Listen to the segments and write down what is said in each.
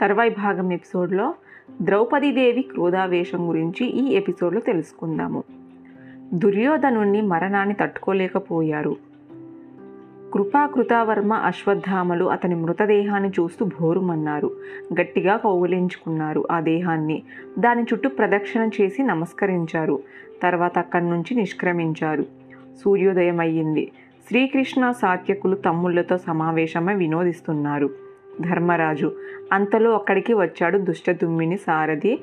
తర్వాయి భాగం ఎపిసోడ్లో ద్రౌపదీదేవి క్రోధావేశం గురించి ఈ ఎపిసోడ్లో తెలుసుకుందాము. దుర్యోధను మరణాన్ని తట్టుకోలేకపోయారు. కృపాకృతావర్మ అశ్వత్థామలు అతని మృతదేహాన్ని చూస్తూ భోరుమన్నారు. గట్టిగా కౌగులించుకున్నారు ఆ దేహాన్ని. దాని చుట్టూ ప్రదక్షిణ చేసి నమస్కరించారు. తర్వాత అక్కడి నుంచి నిష్క్రమించారు. సూర్యోదయం అయ్యింది శ్రీకృష్ణ సాత్యకులు తమ్ముళ్ళతో సమావేశమై వినోదిస్తున్నారు. ధర్మరాజు. అంతలో అక్కడికి వచ్చాడు దుష్టదుమ్మిని సారథి.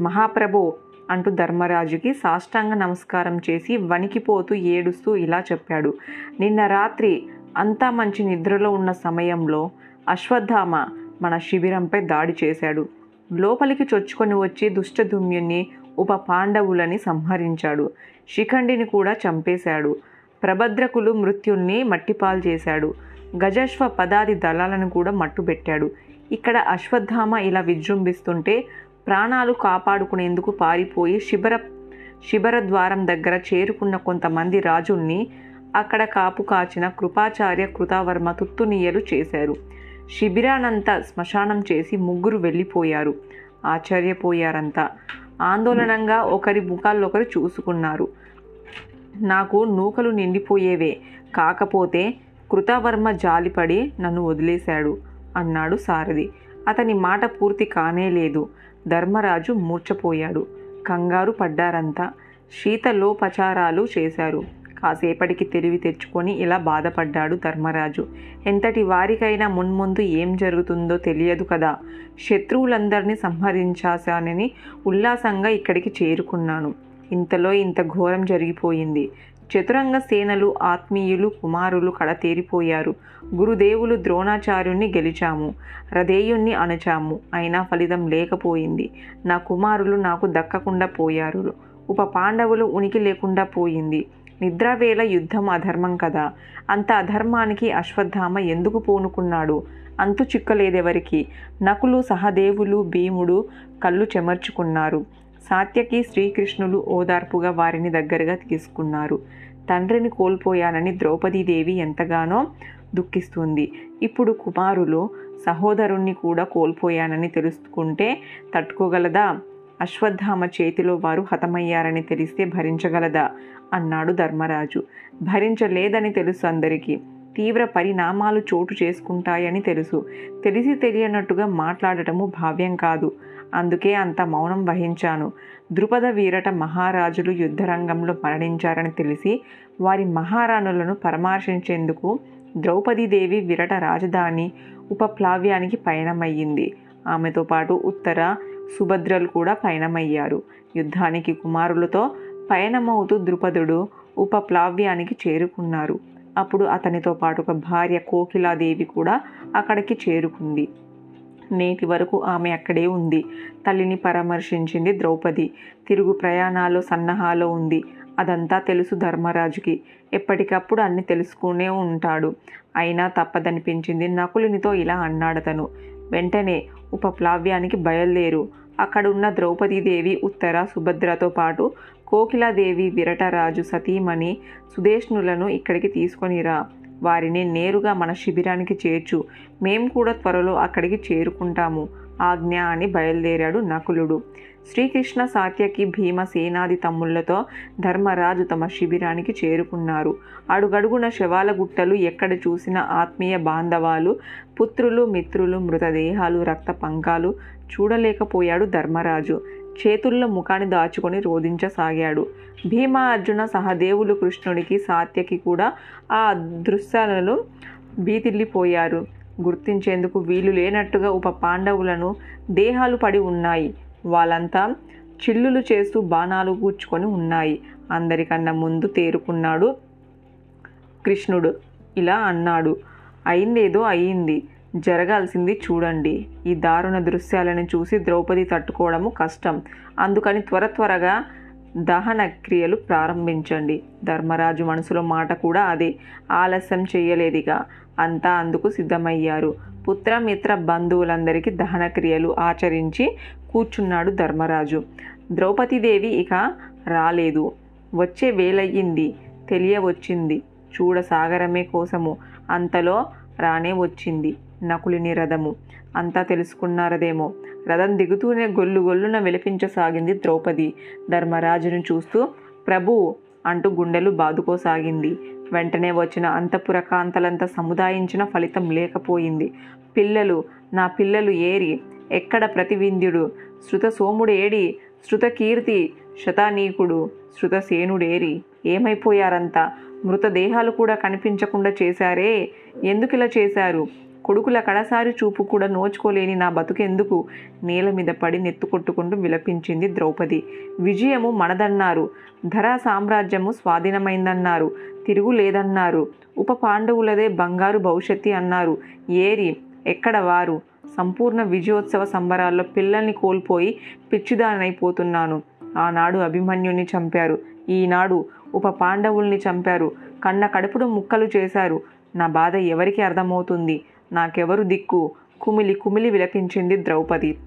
మహాప్రభు! అంటూ ధర్మరాజుకి సాష్టాంగ నమస్కారం చేసి వణికిపోతూ ఏడుస్తూ ఇలా చెప్పాడు. నిన్న రాత్రి అంతా మంచి నిద్రలో ఉన్న సమయంలో అశ్వత్థామ మన శిబిరంపై దాడి చేశాడు. లోపలికి చొచ్చుకొని వచ్చి దుష్టదుమ్యుని ఉప పాండవులని సంహరించాడు. శిఖండిని కూడా చంపేశాడు. ప్రభద్రకులు మృత్యుల్ని మట్టిపాలు చేశాడు. గజశ్వ పదాది దళాలను కూడా మట్టుబెట్టాడు. ఇక్కడ అశ్వత్థామ ఇలా విజృంభిస్తుంటే ప్రాణాలు కాపాడుకునేందుకు పారిపోయి శిబర శిబర ద్వారం దగ్గర చేరుకున్న కొంతమంది రాజుల్ని అక్కడ కాపు కాచిన కృపాచార్య కృతావర్మ తుత్తునీయలు చేశారు. శిబిరానంతా శ్మశానం చేసి ముగ్గురు వెళ్ళిపోయారు. ఆశ్చర్యపోయారంతా. ఆందోళనంగా ఒకరి ముఖాల్లొకరు చూసుకున్నారు. నాకు నూకలు నిండిపోయేవే. కాకపోతే కృతవర్మ జాలిపడి నన్ను వదిలేశాడు అన్నాడు సారథి. అతని మాట పూర్తి కానే లేదు. ధర్మరాజు మూర్చపోయాడు కంగారు పడ్డారంతా. శీతలోపచారాలు చేశారు. కాసేపటికి తెలివి తెచ్చుకొని ఇలా బాధపడ్డాడు ధర్మరాజు. ఎంతటి వారికైనా మున్ముందు ఏం జరుగుతుందో తెలియదు కదా. శత్రువులందరినీ సంహరించాశానని ఉల్లాసంగా ఇక్కడికి చేరుకున్నాను. ఇంతలో ఇంత ఘోరం జరిగిపోయింది. చతురంగ సేనలు ఆత్మీయులు కుమారులు కడతేరిపోయారు. గురుదేవులు ద్రోణాచార్యుణ్ణి గెలిచాము. హృదయుణ్ణి అణచాము. అయినా ఫలితం లేకపోయింది. నా కుమారులు నాకు దక్కకుండా పోయారు. ఉప పాండవులు ఉనికి లేకుండా పోయింది. నిద్రవేళ యుద్ధం అధర్మం కదా. అంత అధర్మానికి అశ్వత్థామ ఎందుకు పూనుకున్నాడు? అంతు చిక్కలేదెవరికి? నకులు సహదేవులు భీముడు కళ్ళు చెమర్చుకున్నారు. సాత్యకి శ్రీకృష్ణులు ఓదార్పుగా వారిని దగ్గరగా తీసుకున్నారు. తండ్రిని కోల్పోయానని ద్రౌపదీదేవి ఎంతగానో దుఃఖిస్తుంది. ఇప్పుడు కుమారులు సహోదరుణ్ణి కూడా కోల్పోయానని తెలుసుకుంటే తట్టుకోగలదా? అశ్వత్థామ చేతిలో వారు హతమయ్యారని తెలిస్తే భరించగలదా? అన్నాడు ధర్మరాజు. భరించలేదని తెలుసు అందరికీ. తీవ్ర పరిణామాలు చోటు చేసుకుంటాయని తెలుసు. తెలిసి తెలియనట్టుగా మాట్లాడటము భావ్యం కాదు. అందుకే అంత మౌనం వహించాను. ద్రుపద వీరట మహారాజులు యుద్ధరంగంలో మరణించారని తెలిసి వారి మహారాణులను పరామర్శించేందుకు ద్రౌపదీదేవి విరట రాజధాని ఉపప్లావ్యానికి పయనమయ్యింది. ఆమెతో పాటు ఉత్తర సుభద్రలు కూడా పయనమయ్యారు. యుద్ధానికి కుమారులతో పయనమవుతూ ద్రుపదుడు ఉపప్లావ్యానికి చేరుకున్నారు. అప్పుడు అతనితో పాటు ఒక భార్య కోకిలాదేవి కూడా అక్కడికి చేరుకుంది. నేటి వరకు ఆమె అక్కడే ఉంది. తల్లిని పరామర్శించింది ద్రౌపది. తిరుగు ప్రయాణాలు సన్నాహాలో ఉంది. అదంతా తెలుసు ధర్మరాజుకి. ఎప్పటికప్పుడు అన్ని తెలుసుకునే ఉంటాడు. అయినా తప్పదనిపించింది నకులునితో ఇలా అన్నాడతను వెంటనే ఉపప్లావ్యానికి బయలుదేరు. అక్కడున్న ద్రౌపదీదేవి ఉత్తర సుభద్రతో పాటు కోకిలాదేవి విరటరాజు సతీమణి సుదేష్ణులను ఇక్కడికి తీసుకొనిరా వారిని నేరుగా మన శిబిరానికి చేర్చు. మేము కూడా త్వరలో అక్కడికి చేరుకుంటాము. ఆజ్ఞ అని బయలుదేరాడు నకులుడు. శ్రీకృష్ణ సాత్యకి భీమ సేనాది తమ్ముళ్ళతో ధర్మరాజు తమ శిబిరానికి చేరుకున్నారు. అడుగడుగున శవాల గుట్టలు ఎక్కడ చూసిన ఆత్మీయ బాంధవాలు పుత్రులు మిత్రులు మృతదేహాలు రక్త పంకాలు చూడలేకపోయాడు ధర్మరాజు. చేతుల్లో ముఖాన్ని దాచుకొని రోధించసాగాడు. భీమ అర్జున సహదేవులు కృష్ణుడికి సాత్యకి కూడా ఆ దృశ్యాలలో బీతిల్లిపోయారు గుర్తించేందుకు వీలు లేనట్టుగా ఉప పాండవులను దేహాలు పడి ఉన్నాయి. వాళ్ళంతా చిల్లులు చేస్తూ బాణాలు కూర్చుకొని ఉన్నాయి. అందరికన్నా ముందు తేరుకున్నాడు కృష్ణుడు. ఇలా అన్నాడు. అయిందేదో అయింది. జరగాల్సింది చూడండి. ఈ దారుణ దృశ్యాలను చూసి ద్రౌపది తట్టుకోవడము కష్టం. అందుకని త్వర త్వరగా దహన క్రియలు ప్రారంభించండి. ధర్మరాజు మనసులో మాట కూడా అదే. ఆలస్యం చేయలేదిగా అంతా అందుకు సిద్ధమయ్యారు. పుత్రమిత్ర బంధువులందరికీ దహన క్రియలు ఆచరించి కూర్చున్నాడు ధర్మరాజు. ద్రౌపదీదేవి ఇక రాలేదు. వచ్చే వేలయ్యింది తెలియవచ్చింది. చూడ సాగరమే కోసము. అంతలో రానే వచ్చింది. నకులిని రథము. అంతా తెలుసుకున్నారదేమో రథం దిగుతూనే గొల్లు గొల్లున విలపించసాగింది ద్రౌపది. ధర్మరాజును చూస్తూ ప్రభు అంటూ గుండెలు బాదుకోసాగింది. వెంటనే వచ్చిన అంతపుర కాంతలంతా సముదాయించిన ఫలితం లేకపోయింది. పిల్లలు నా పిల్లలు ఏరి ఎక్కడ ప్రతివింధ్యుడు? శృత సోముడేడి శృత కీర్తి శతానీకుడు శృతసేనుడేరి ఏమైపోయారంతా? మృతదేహాలు కూడా కనిపించకుండా చేశారే? ఎందుకు ఇలా చేశారు? కొడుకుల కడసారి చూపు కూడా నోచుకోలేని నా బతుకెందుకు? నేల మీద పడి నెత్తుకొట్టుకుంటూ విలపించింది ద్రౌపది. విజయము మనదన్నారు. ధరా సామ్రాజ్యము స్వాధీనమైందన్నారు. తిరుగు లేదన్నారు. ఉప పాండవులదే బంగారు భవిష్యత్తు అన్నారు. ఏరి ఎక్కడ వారు? సంపూర్ణ విజయోత్సవ సంబరాల్లో పిల్లల్ని కోల్పోయి పిచ్చిదానైపోతున్నాను. ఆనాడు అభిమన్యుని చంపారు. ఈనాడు ఉప పాండవుల్ని చంపారు. కన్న కడుపుడు ముక్కలు చేశారు. నా బాధ ఎవరికి అర్థమవుతుంది? నాకెవరు దిక్కు? కుమిలి కుమిలి విలపించింది ద్రౌపది.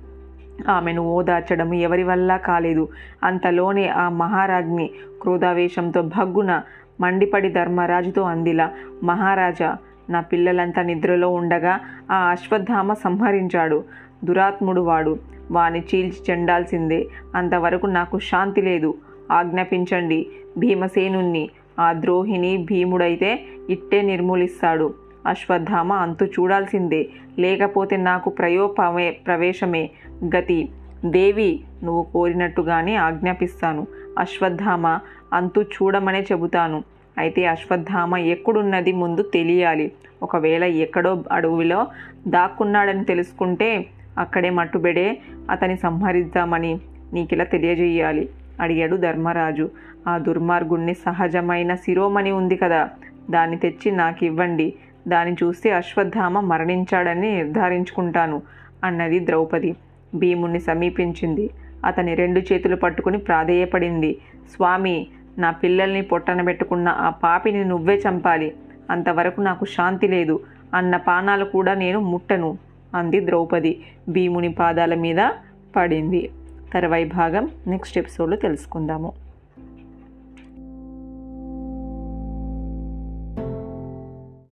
ఆమెను ఓదార్చడం ఎవరి వల్ల కాలేదు. అంతలోనే ఆ మహారాజ్ని క్రోధావేశంతో భగ్గున మండిపడి ధర్మరాజుతో అందిలా. మహారాజా నా పిల్లలంతా నిద్రలో ఉండగా ఆ అశ్వత్థామ సంహరించాడు. దురాత్ముడు వాడు. వాని చీల్చి చెండాల్సిందే. అంతవరకు నాకు శాంతి లేదు. ఆజ్ఞాపించండి. భీమసేనుణ్ణి. ఆ ద్రోహిని భీముడైతే ఇట్టే నిర్మూలిస్తాడు. అశ్వత్థామ అంతు చూడాల్సిందే. లేకపోతే నాకు ప్రయోపమే ప్రవేశమే. గతి. దేవి నువ్వు కోరినట్టుగానే ఆజ్ఞాపిస్తాను. అశ్వత్థామ అంతు చూడమనే చెబుతాను. అయితే అశ్వత్థామ ఎక్కడున్నది ముందు తెలియాలి. ఒకవేళ ఎక్కడో అడవిలో దాక్కున్నాడని తెలుసుకుంటే అక్కడే మట్టుబెడే అతని సంహరిద్దామని నీకిలా తెలియజేయాలి అడిగాడు ధర్మరాజు. ఆ దుర్మార్గుణ్ణి సహజమైన శిరోమణి ఉంది కదా దాన్ని తెచ్చి నాకు ఇవ్వండి దాన్ని చూస్తే అశ్వత్థామ మరణించాడని నిర్ధారించుకుంటాను అన్నది ద్రౌపది. భీముణ్ణి సమీపించింది. అతని రెండు చేతులు పట్టుకుని ప్రాధేయపడింది. స్వామి నా పిల్లల్ని పొట్టన పెట్టుకున్న ఆ పాపిని నువ్వే చంపాలి. అంతవరకు నాకు శాంతి లేదు. అన్న పానాలు కూడా నేను ముట్టను అంది ద్రౌపది. భీముని పాదాల మీద పడింది. తర్వాయి భాగం నెక్స్ట్ ఎపిసోడ్లో తెలుసుకుందాము.